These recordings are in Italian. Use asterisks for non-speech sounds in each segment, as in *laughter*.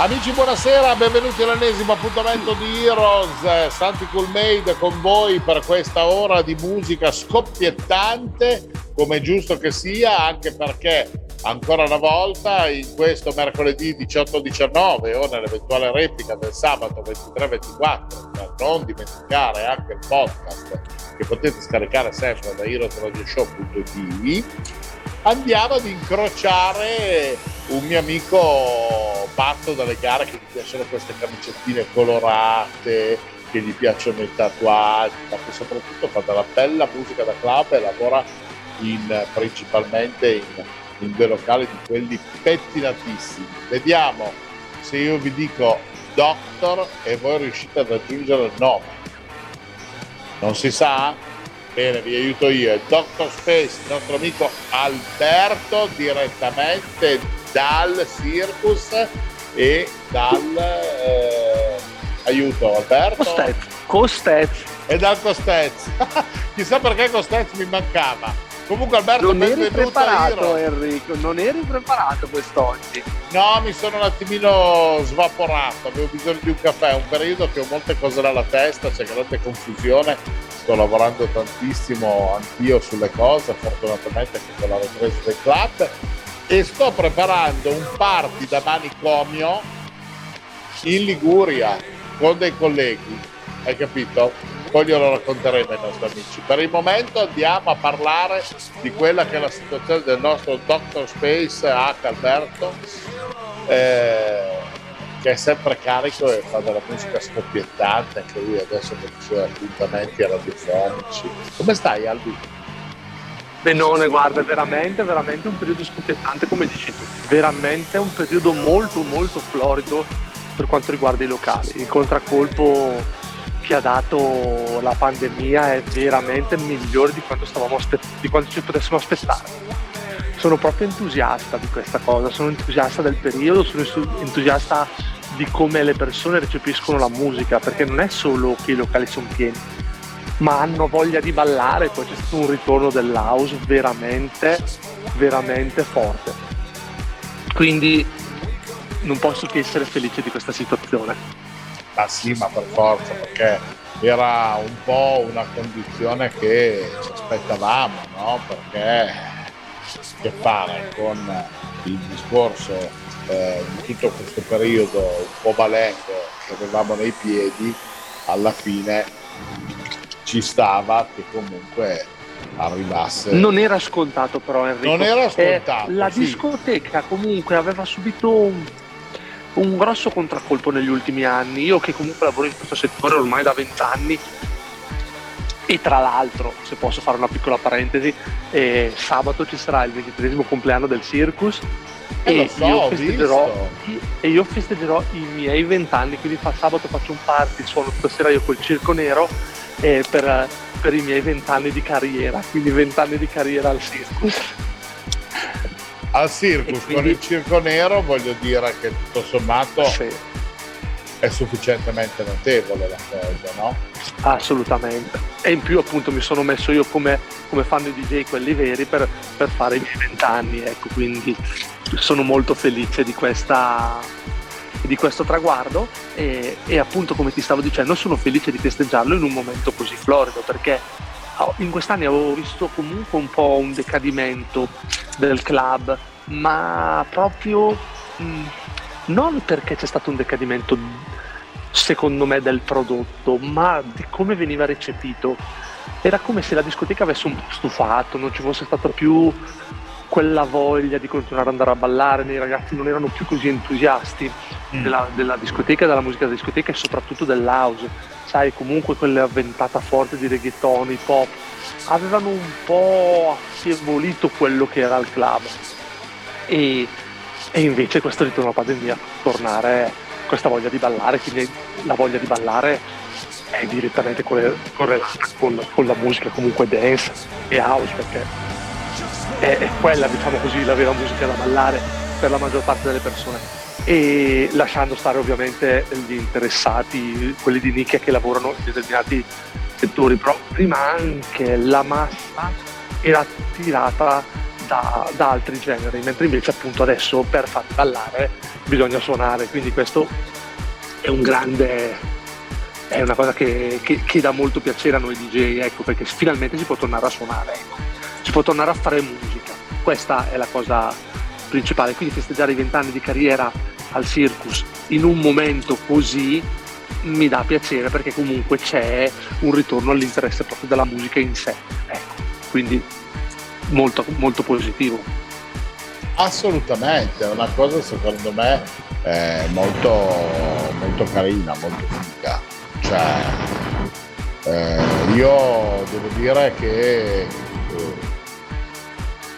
Amici buonasera, benvenuti all'ennesimo appuntamento di Heroes, Santi Coolmade con voi per questa ora di musica scoppiettante, come giusto che sia, anche perché ancora una volta in questo mercoledì 18-19 o nell'eventuale replica del sabato 23-24, per non dimenticare anche il podcast che potete scaricare sempre da heroesradioshow.it, andiamo ad incrociare un mio amico patto dalle gare che gli piacciono queste camicettine colorate, che gli piacciono i tatuaggi, ma che soprattutto fa della bella musica da club e lavora in, principalmente in, in due locali di quelli pettinatissimi. Vediamo se io vi dico Doctor e voi riuscite ad aggiungere il nome. Non si sa? Bene, vi aiuto io. È Doctor Space, il nostro amico Alberto, direttamente dal Circus e dal... Eh, aiuto, Alberto? Costez. Costez. E dal Costez. *laughs* Chissà perché Costez mi mancava. Comunque Alberto non eri preparato. Enrico, non eri preparato quest'oggi. No, mi sono un attimino svaporato, avevo bisogno di un caffè, è un periodo che ho molte cose nella testa, c'è grande confusione, sto lavorando tantissimo anch'io sulle cose, fortunatamente anche con la ripresa del club e sto preparando un party da manicomio in Liguria con dei colleghi, hai capito? Poi glielo racconteremo ai nostri amici. Per il momento andiamo a parlare di quella che è la situazione del nostro Dr. Space H. Alberto, eh, che è sempre carico e fa della musica scoppiettante, anche lui adesso con i suoi appuntamenti radiofonici. Come stai Albi? Benone, guarda, veramente, veramente un periodo scoppiettante, come dici tu. Veramente un periodo molto, molto florido per quanto riguarda i locali. Il contraccolpo che ha dato la pandemia è veramente migliore di quanto, di quanto ci potessimo aspettare. Sono proprio entusiasta di questa cosa, sono entusiasta del periodo, sono entusiasta di come le persone recepiscono la musica, perché non è solo che i locali sono pieni, ma hanno voglia di ballare, poi c'è stato un ritorno dell'house veramente, veramente forte. Quindi non posso che essere felice di questa situazione. Ah sì, ma per forza, perché era un po' una condizione che ci aspettavamo, no? Perché che fare con il discorso eh, di tutto questo periodo un po' balengo che avevamo nei piedi, alla fine ci stava che comunque arrivasse. Non era scontato però Enrico. Non era scontato. Eh, la sì. discoteca comunque aveva subito un un grosso contraccolpo negli ultimi anni. Io che comunque lavoro in questo settore ormai da vent'anni e tra l'altro, se posso fare una piccola parentesi, eh, sabato ci sarà il 23 compleanno del Circus eh, e, so, io festeggerò, e io festeggerò i miei vent'anni, quindi fa, sabato faccio un party, suono stasera io col Circo Nero eh, per, per i miei vent'anni di carriera, quindi vent'anni di carriera al Circus al circus quindi... con il circo nero voglio dire che tutto sommato sì. è sufficientemente notevole la cosa, no? Assolutamente. E in più appunto mi sono messo io come, come fan di DJ quelli veri per, per fare i miei vent'anni, ecco, quindi sono molto felice di questa, di questo traguardo e, e, appunto come ti stavo dicendo sono felice di festeggiarlo in un momento così florido perché in quest'anni avevo visto comunque un po' un decadimento del club, ma proprio mh, mm, non perché c'è stato un decadimento secondo me del prodotto, ma di come veniva recepito. Era come se la discoteca avesse un po' stufato, non ci fosse stata più quella voglia di continuare ad andare a ballare, i ragazzi non erano più così entusiasti mm. della, della, discoteca, della musica della discoteca e soprattutto dell'house. Sai, comunque quella ventata forte di reggaeton, hip hop, avevano un po' affievolito quello che era il club. E, e invece questo ritorno alla pandemia, tornare questa voglia di ballare, quindi la voglia di ballare è direttamente correlata con, con, la musica comunque dance e house perché è, è quella diciamo così la vera musica da ballare per la maggior parte delle persone e lasciando stare ovviamente gli interessati, quelli di nicchia che lavorano in determinati settori, però prima anche la massa era tirata da, da, altri generi, mentre invece appunto adesso per far ballare bisogna suonare, quindi questo è un grande, è una cosa che, che, che dà molto piacere a noi DJ, ecco, perché finalmente si può tornare a suonare, ecco. si può tornare a fare musica, questa è la cosa principale, quindi festeggiare i vent'anni di carriera al circus in un momento così mi dà piacere perché comunque c'è un ritorno all'interesse proprio della musica in sé, ecco, quindi molto, molto positivo. Assolutamente, è una cosa secondo me eh, molto, molto carina, molto figa. Cioè, eh, io devo dire che eh, un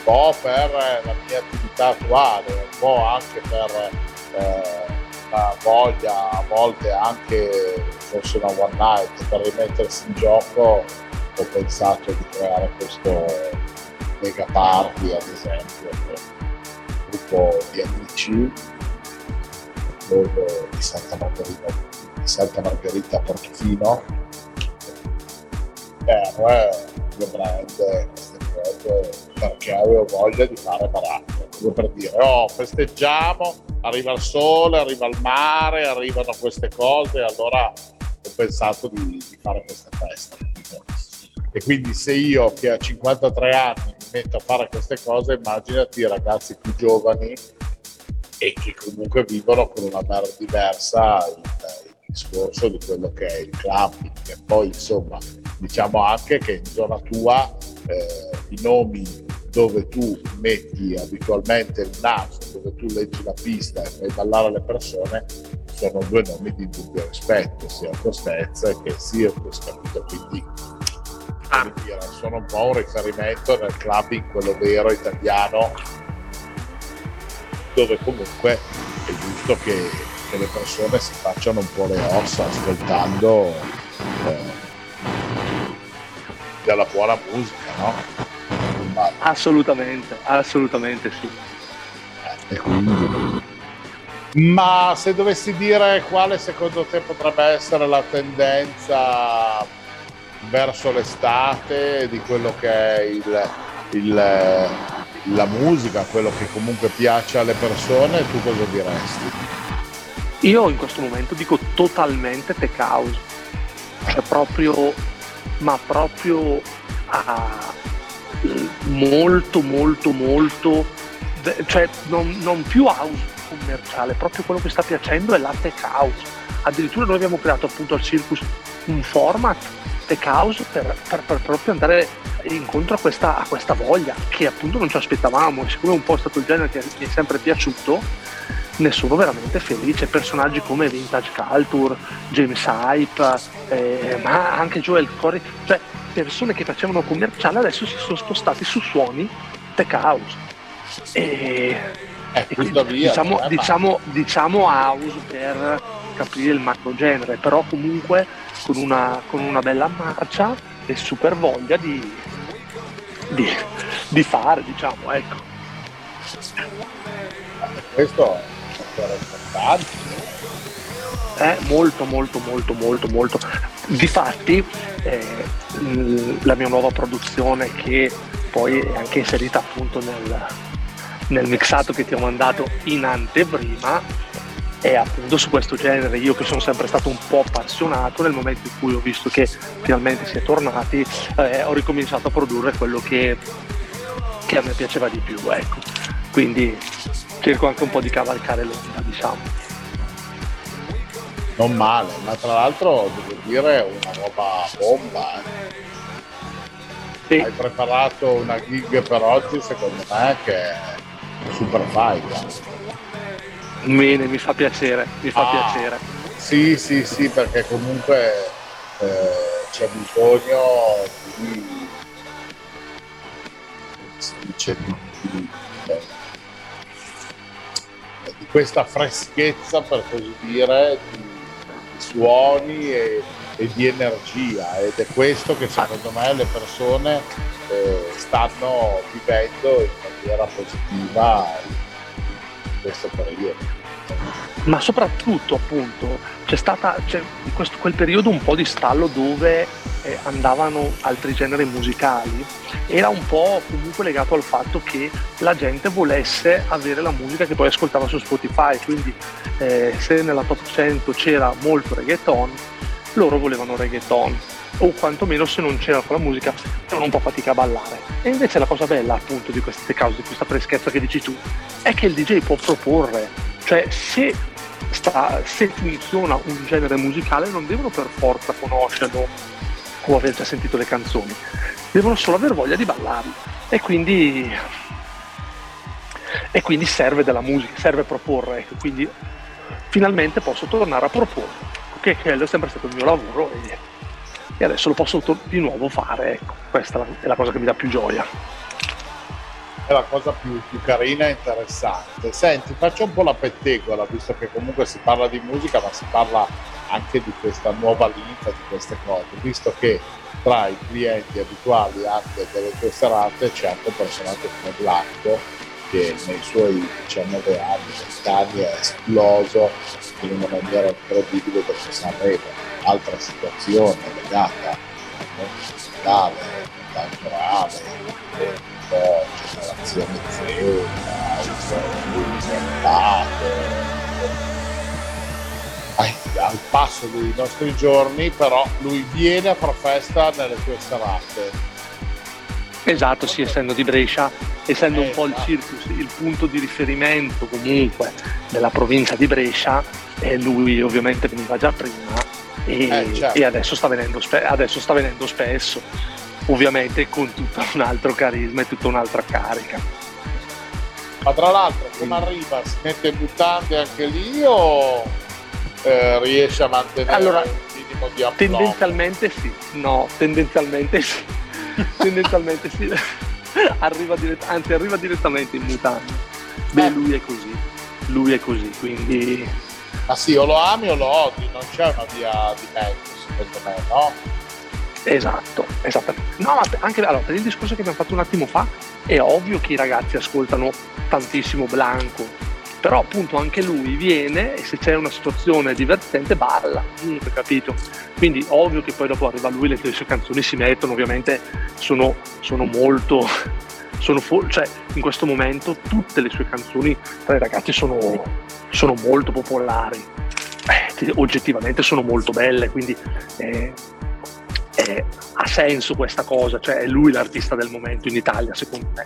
po' per la mia attività attuale, un po' anche per eh, la voglia, a volte anche forse una one night, per rimettersi in gioco, ho pensato di creare questo mega party, ad esempio, con un gruppo di amici dove, di Santa Margherita, di Santa Margherita Portofino. Per le brand cose perché avevo voglia di fare baracca come per dire oh festeggiamo arriva il sole arriva il mare arrivano queste cose allora ho pensato di, di fare questa festa e quindi se io che ho 53 anni mi metto a fare queste cose immaginati i ragazzi più giovani e che comunque vivono con una maniera diversa il, il, discorso di quello che è il clubbing e poi insomma diciamo anche che in zona tua eh, i nomi dove tu metti abitualmente il naso, dove tu leggi la pista e fai ballare le persone, sono due nomi di dubbio rispetto, sia Costezza che Circus, capito? Quindi dire, sono un po' un riferimento nel clubbing, quello vero italiano, dove comunque è giusto che, che le persone si facciano un po' le ossa ascoltando eh, della buona musica, no? Assolutamente, assolutamente sì. E quindi... Ma se dovessi dire quale secondo te potrebbe essere la tendenza verso l'estate di quello che è il, il la musica, quello che comunque piace alle persone, tu cosa diresti? Io in questo momento dico totalmente tech house, cioè proprio, ma proprio a molto molto molto, cioè non, non più house commerciale, proprio quello che sta piacendo è la tech house. Addirittura noi abbiamo creato appunto al Circus un format tech house per, per, per proprio andare incontro a questa, a questa, voglia che appunto non ci aspettavamo, siccome è un po' stato il genere che mi è sempre piaciuto, ne sono veramente felice. Personaggi come Vintage Culture, James Hype, eh, ma anche Joel Corey, cioè persone che facevano commerciale adesso si sono spostati su suoni tech house. E, eh, e quindi, via, diciamo, diciamo, diciamo house per capire il macro genere, però comunque con una, con una bella marcia e super voglia di, di, di fare, diciamo, ecco. Questo. Eh, molto, molto, molto, molto, molto. Difatti, eh, la mia nuova produzione che poi è anche inserita appunto nel, nel mixato che ti ho mandato in anteprima è appunto su questo genere. Io che sono sempre stato un po' appassionato, nel momento in cui ho visto che finalmente si è tornati, eh, ho ricominciato a produrre quello che, che, a me piaceva di più. Ecco. Quindi cerco anche un po' di cavalcare l'onda, diciamo. Non male, ma tra l'altro devo dire una roba bomba. Eh. Sì. Hai preparato una gig per oggi, secondo me, che è super fight. Bene, mi fa piacere, mi fa ah, piacere. Sì, sì, sì, perché comunque eh, c'è bisogno di, di, di, questa freschezza, per così dire, di suoni e, e, di energia. Ed è questo che secondo me le persone eh, stanno vivendo in maniera positiva in questo periodo ma soprattutto appunto c'è stata c'è questo, quel periodo un po' di stallo dove eh, andavano altri generi musicali. Era un po' comunque legato al fatto che la gente volesse avere la musica che poi ascoltava su Spotify. Quindi eh, se nella top 100 c'era molto reggaeton loro volevano reggaeton. O quantomeno se non c'era quella musica avevano un po' fatica a ballare. E invece la cosa bella appunto di queste cause di questa freschezza che dici tu è che il DJ può proporre cioè se sta, se funziona un genere musicale non devono per forza conoscerlo o aver già sentito le canzoni, devono solo aver voglia di ballarlo. E quindi, e quindi serve della musica, serve proporre, ecco, quindi finalmente posso tornare a proporre, che quello è sempre stato il mio lavoro e, e adesso lo posso to- di nuovo fare, ecco, questa è la cosa che mi dà più gioia è la cosa più, più, carina e interessante. Senti, faccio un po' la pettegola, visto che comunque si parla di musica, ma si parla anche di questa nuova linfa, di queste cose, visto che tra i clienti abituali anche delle tue serate c'è anche un personaggio come Blanco che nei suoi 19 anni, 20 anni è esploso in una maniera incredibile perché Sanremo, altra situazione legata al mondo musicale, culturale, po' generazione Z, al passo dei nostri giorni, però lui viene a far festa nelle tue serate. Esatto, sì, essendo di Brescia, essendo eh, un po' il esatto. circus, il punto di riferimento comunque della provincia di Brescia, e lui ovviamente veniva già prima e, eh, certo. e adesso, sta spe- adesso sta venendo spesso ovviamente con tutto un altro carisma e tutta un'altra carica. Ma tra l'altro come arriva? Si mette mutande anche lì o eh, riesce a mantenere allora, di applauso? Tendenzialmente sì, no, tendenzialmente sì. *laughs* tendenzialmente sì. arriva dirett- anzi arriva direttamente in mutande. Beh, eh. lui è così, lui è così, quindi... Ma sì, o lo ami o lo odi, non c'è una via di mezzo secondo me, no? Esatto, esattamente. No, ma anche allora, per il discorso che abbiamo fatto un attimo fa, è ovvio che i ragazzi ascoltano tantissimo Blanco, però appunto anche lui viene e se c'è una situazione divertente balla, mm, capito? Quindi ovvio che poi dopo arriva lui, le sue canzoni si mettono, ovviamente sono, sono molto... Sono fo- cioè, in questo momento tutte le sue canzoni tra i ragazzi sono, sono molto popolari, eh, oggettivamente sono molto belle, quindi eh, eh, ha senso questa cosa, cioè è lui l'artista del momento in Italia, secondo me,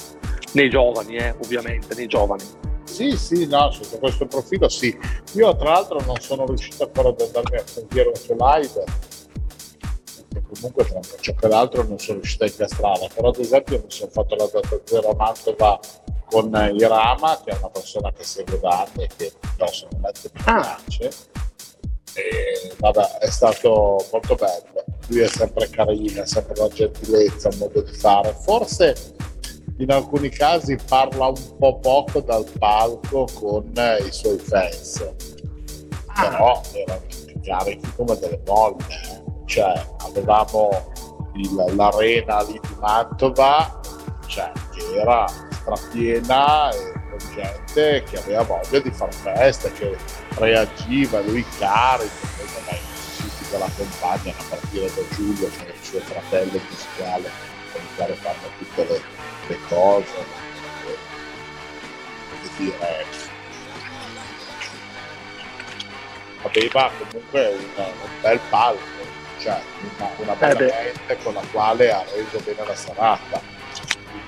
nei giovani, eh, ovviamente, nei giovani. Sì, sì, no, sotto questo profilo sì. Io tra l'altro non sono riuscito ancora ad andarmi a sentire un suo live, perché comunque tra un ciò che l'altro non sono riuscito a incastrare, però ad esempio mi sono fatto la data zero a Mantova con Irama, che è una persona che segue da anni e che personalmente mi ah. E vabbè, è stato molto bello lui è sempre carino, è sempre una gentilezza, un modo di fare. Forse in alcuni casi parla un po' poco dal palco con i suoi fans, ah. però erano carichi come delle molle. Eh. Cioè, avevamo il, l'arena lì di Mantova, cioè, che era strapiena e con gente che aveva voglia di fare festa, che reagiva, lui carico, che la accompagnano a partire da Giulio che è il suo fratello musicale con il quale fanno tutte le, le cose e, dire aveva comunque un, un bel palco cioè una, una bella eh mente con la quale ha reso bene la serata.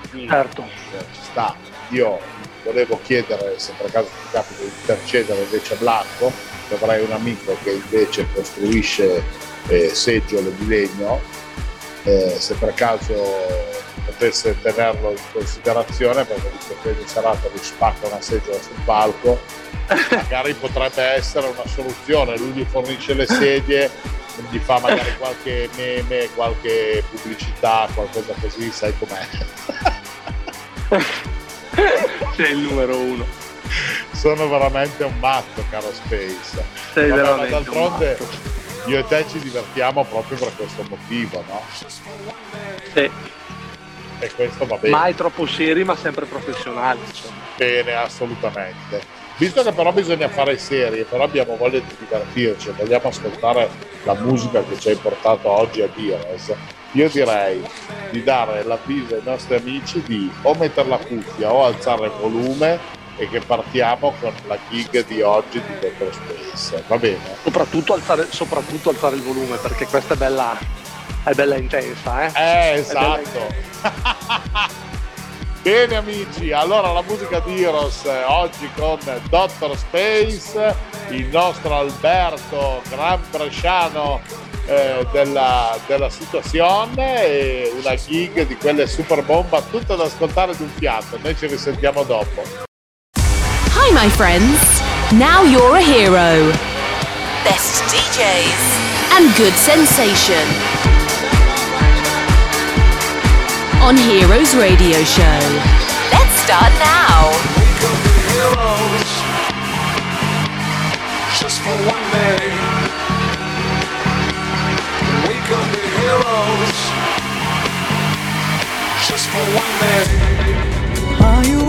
Quindi certo. Eh, ci sta. Io volevo chiedere se per caso ti capita di intercedere invece a Blanco avrai un amico che invece costruisce eh, seggiole di legno, eh, se per caso potesse tenerlo in considerazione perché visto che ogni serata lui spacca una seggiola sul palco magari potrebbe essere una soluzione. Lui gli fornisce le sedie gli fa magari qualche meme qualche pubblicità qualcosa così sai com'è *laughs* *laughs* sei il numero uno sono veramente un matto, caro Space. Sei Vabbè, veramente d'altronde io e te ci divertiamo proprio per questo motivo, no? Sì. E questo va bene. Mai troppo seri, ma sempre professionali. Insomma. Bene, assolutamente. Visto che però bisogna fare serie, però abbiamo voglia di divertirci, vogliamo ascoltare la musica che ci hai portato oggi a Dires, io direi di dare l'avviso ai nostri amici di o mettere la cuffia o alzare il volume e che partiamo con la gig di oggi di Dr. Space. Va bene? Soprattutto alzare, soprattutto alzare il volume perché questa è bella, è bella intensa, eh? Eh, esatto. *laughs* Bene amici, allora la musica di Heroes eh, oggi con Dr. Space, il nostro Alberto, gran bresciano eh, della, della, situazione e una gig di quelle super bomba, tutto da ascoltare d'un fiato. Noi ci risentiamo dopo. Hi my friends, now you're a hero. Best DJs and good sensation. On Heroes Radio Show. Let's start now. Heroes, just for one day. We could be heroes, just for one day. Are you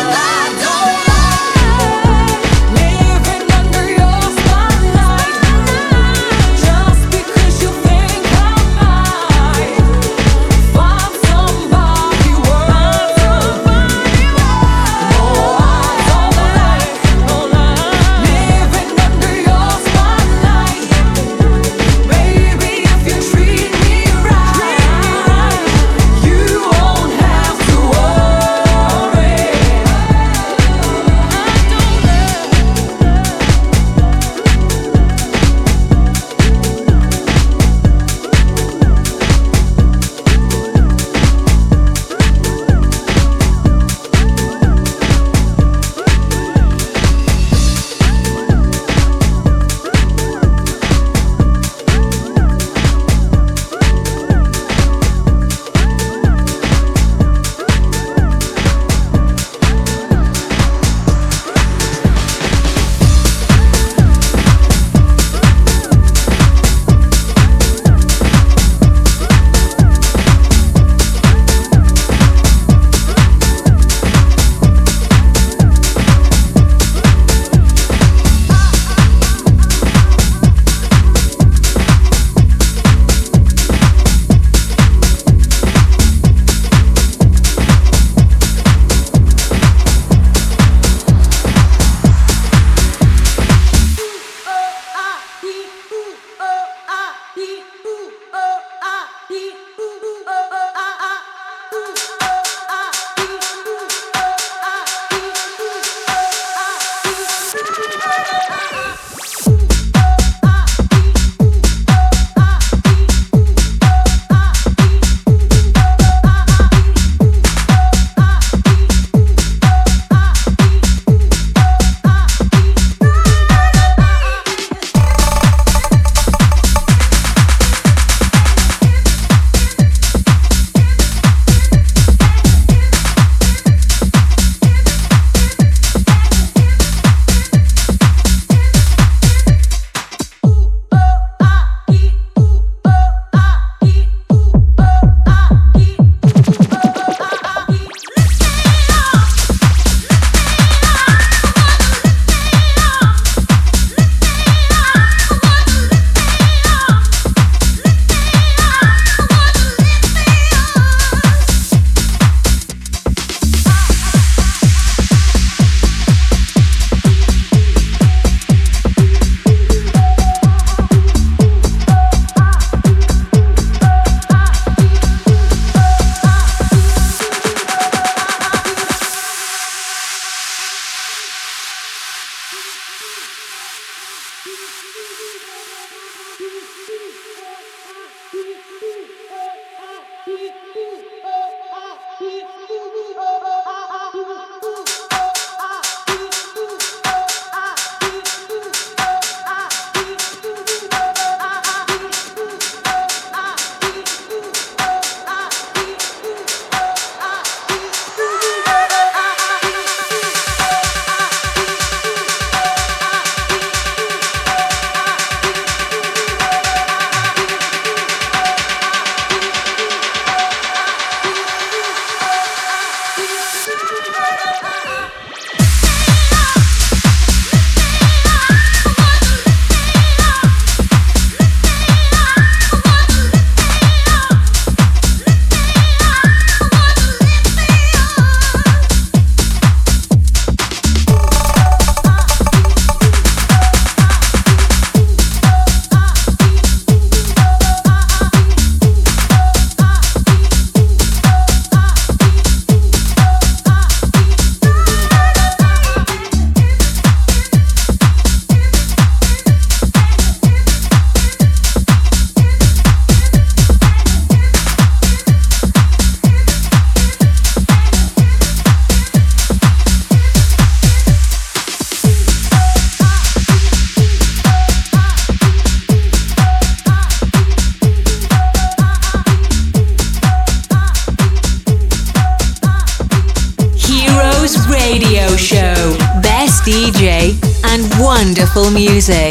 Music.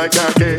like I can.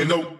You know.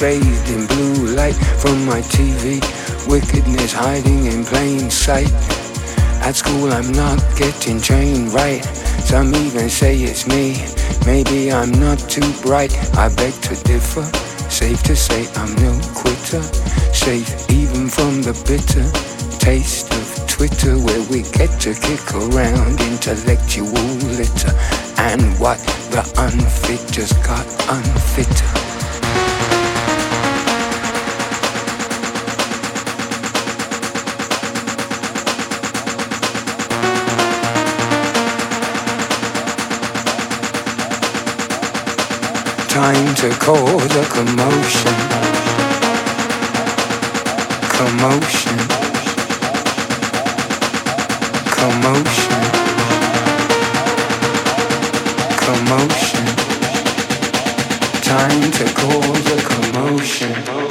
bathed in blue light from my TV. Wickedness hiding in plain sight. At school, I'm not getting trained right. Some even say it's me. Maybe I'm not too bright. I beg to differ. Safe to say I'm no quitter. Safe even from the bitter taste of Twitter, where we get to kick around intellectual litter. And what the unfit just got unfitter. Time to cause a commotion. Commotion. Commotion. Commotion. Time to cause a commotion. Time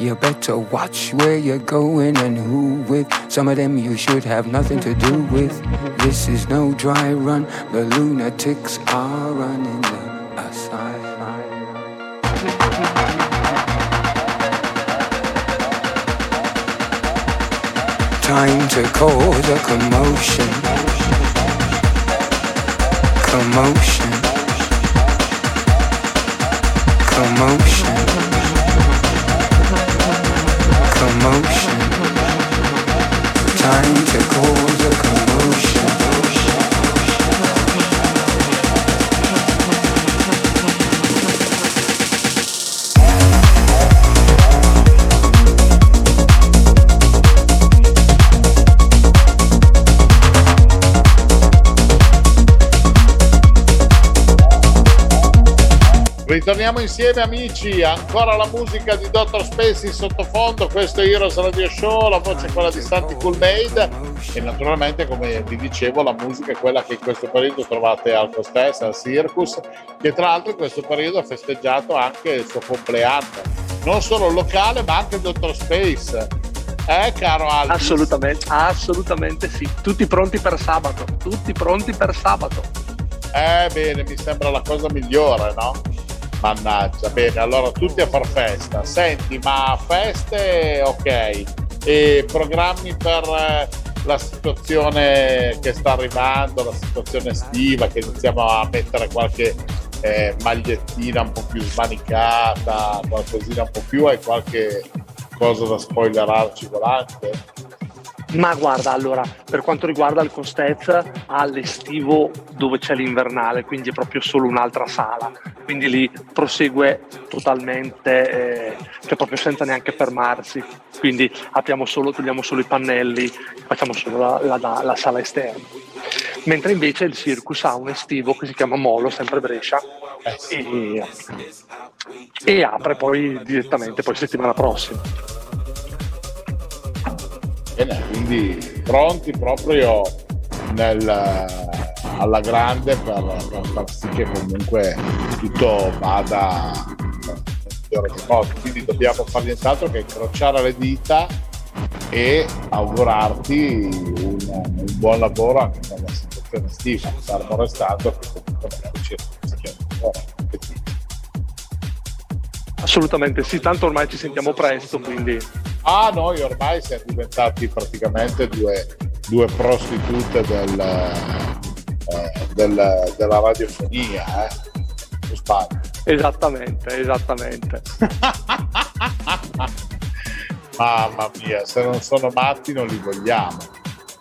You better watch where you're going and who with. Some of them you should have nothing to do with. This is no dry run. The lunatics are running the asylum. Time to cause a commotion. Commotion. Commotion. Commotion. Time to cause Ritorniamo insieme amici, ancora la musica di Dr. Space in sottofondo, questo è Heroes Radio Show, la voce è quella di Santi Cool Made e naturalmente come vi dicevo la musica è quella che in questo periodo trovate al Costess, al Circus, che tra l'altro in questo periodo ha festeggiato anche il suo compleanno, non solo il locale ma anche il Dr. Space. Eh caro Albi? Assolutamente, assolutamente sì. Tutti pronti per sabato, tutti pronti per sabato. Eh bene, mi sembra la cosa migliore, no? Mannaggia, bene, allora tutti a far festa. Senti, ma feste ok. E programmi per eh, la situazione che sta arrivando, la situazione estiva, che iniziamo a mettere qualche eh, magliettina un po' più smanicata, qualcosina un po' più, hai qualche cosa da spoilerarci volante? Ma guarda, allora, per quanto riguarda il Costez, ha l'estivo dove c'è l'invernale, quindi è proprio solo un'altra sala. Quindi lì prosegue totalmente, eh, cioè proprio senza neanche fermarsi. Quindi apriamo solo, togliamo solo i pannelli, facciamo solo la, la- la sala esterna. Mentre invece il Circus ha un estivo che si chiama Molo, sempre Brescia, e, e apre poi direttamente poi settimana prossima. Bene, quindi pronti proprio nel- alla grande per, per far sì che comunque tutto vada migliore dei modi. Quindi dobbiamo fare nient'altro che incrociare le dita e augurarti un, un buon lavoro anche nella situazione estiva, fermo restando che comunque magari ci. Che dici? Assolutamente sì, tanto ormai ci sentiamo presto, quindi Ah, noi ormai siamo diventati praticamente due, due prostitute del, eh, del- della radiofonia, eh? Sbaglio. esattamente, esattamente. *laughs* Mamma mia, se non sono matti non li vogliamo.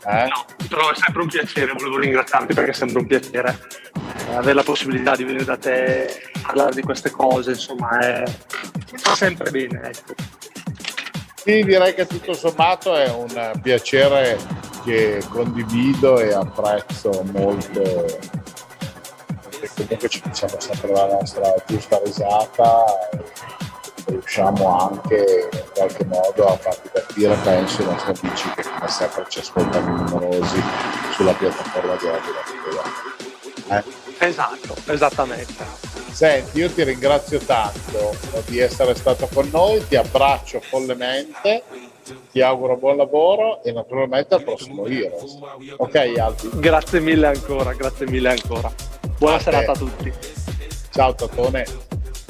Eh? No, però è sempre un piacere, volevo ringraziarti perché è sempre un piacere eh, avere la possibilità di venire da te a parlare di queste cose, insomma, è fa sempre bene, ecco. Sì, direi che tutto sommato è un piacere che condivido e apprezzo molto. Perché comunque ci facciamo sempre la nostra giusta risata e riusciamo anche in qualche modo a far divertire, penso, i nostri amici che come sempre ci ascoltano numerosi sulla piattaforma di Radio Latino. Eh? Esatto, esattamente. Senti, io ti ringrazio tanto di essere stato con noi, ti abbraccio follemente, ti auguro buon lavoro e naturalmente al prossimo Heroes. Ok Albi? Grazie mille ancora, grazie mille ancora. Buona A te. serata a tutti. Ciao Tatone.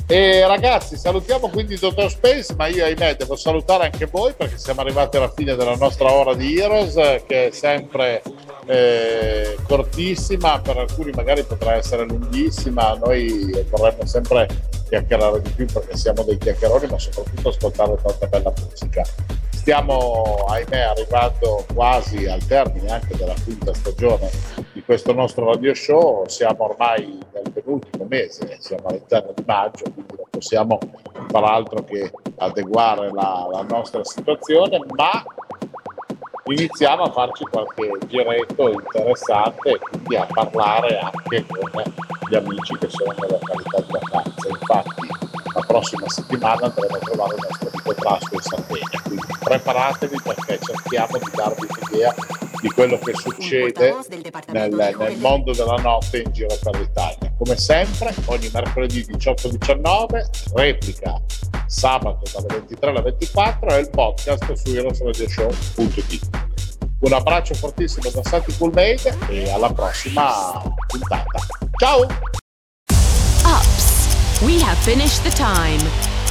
E ragazzi, salutiamo quindi Dottor Space, ma io ahimè devo salutare anche voi perché siamo arrivati alla fine della nostra ora di Heroes, che è sempre eh, cortissima, per alcuni magari potrà essere lunghissima, noi vorremmo sempre chiacchierare di più perché siamo dei chiacchieroni, ma soprattutto ascoltare tanta bella musica. Stiamo, ahimè, arrivando quasi al termine anche della quinta stagione di questo nostro radio show. Siamo ormai nel penultimo mese, siamo all'interno di maggio, quindi non possiamo far altro che adeguare la, la nostra situazione, ma iniziamo a farci qualche giretto interessante e quindi a parlare anche con gli amici che sono nella località di vacanza. Infatti la prossima settimana andremo a trovare il nostro amico Trasco in Sardegna, quindi preparatevi perché cerchiamo di darvi un'idea di quello che succede nel, nel mondo della notte in giro per l'Italia. Come sempre, ogni mercoledì 18-19, replica sabato dalle 23 alle 24 e il podcast su heroesradioshow.it. Un abbraccio fortissimo da Santi Coolmade e alla prossima puntata. Ciao! Ups, we have finished the time.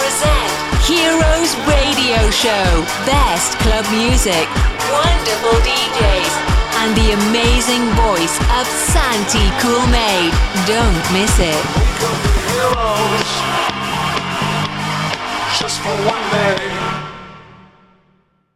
present Heroes Radio Show. Best club music, wonderful DJs, and the amazing voice of Santi Coolmade. Don't miss it. Just for one day.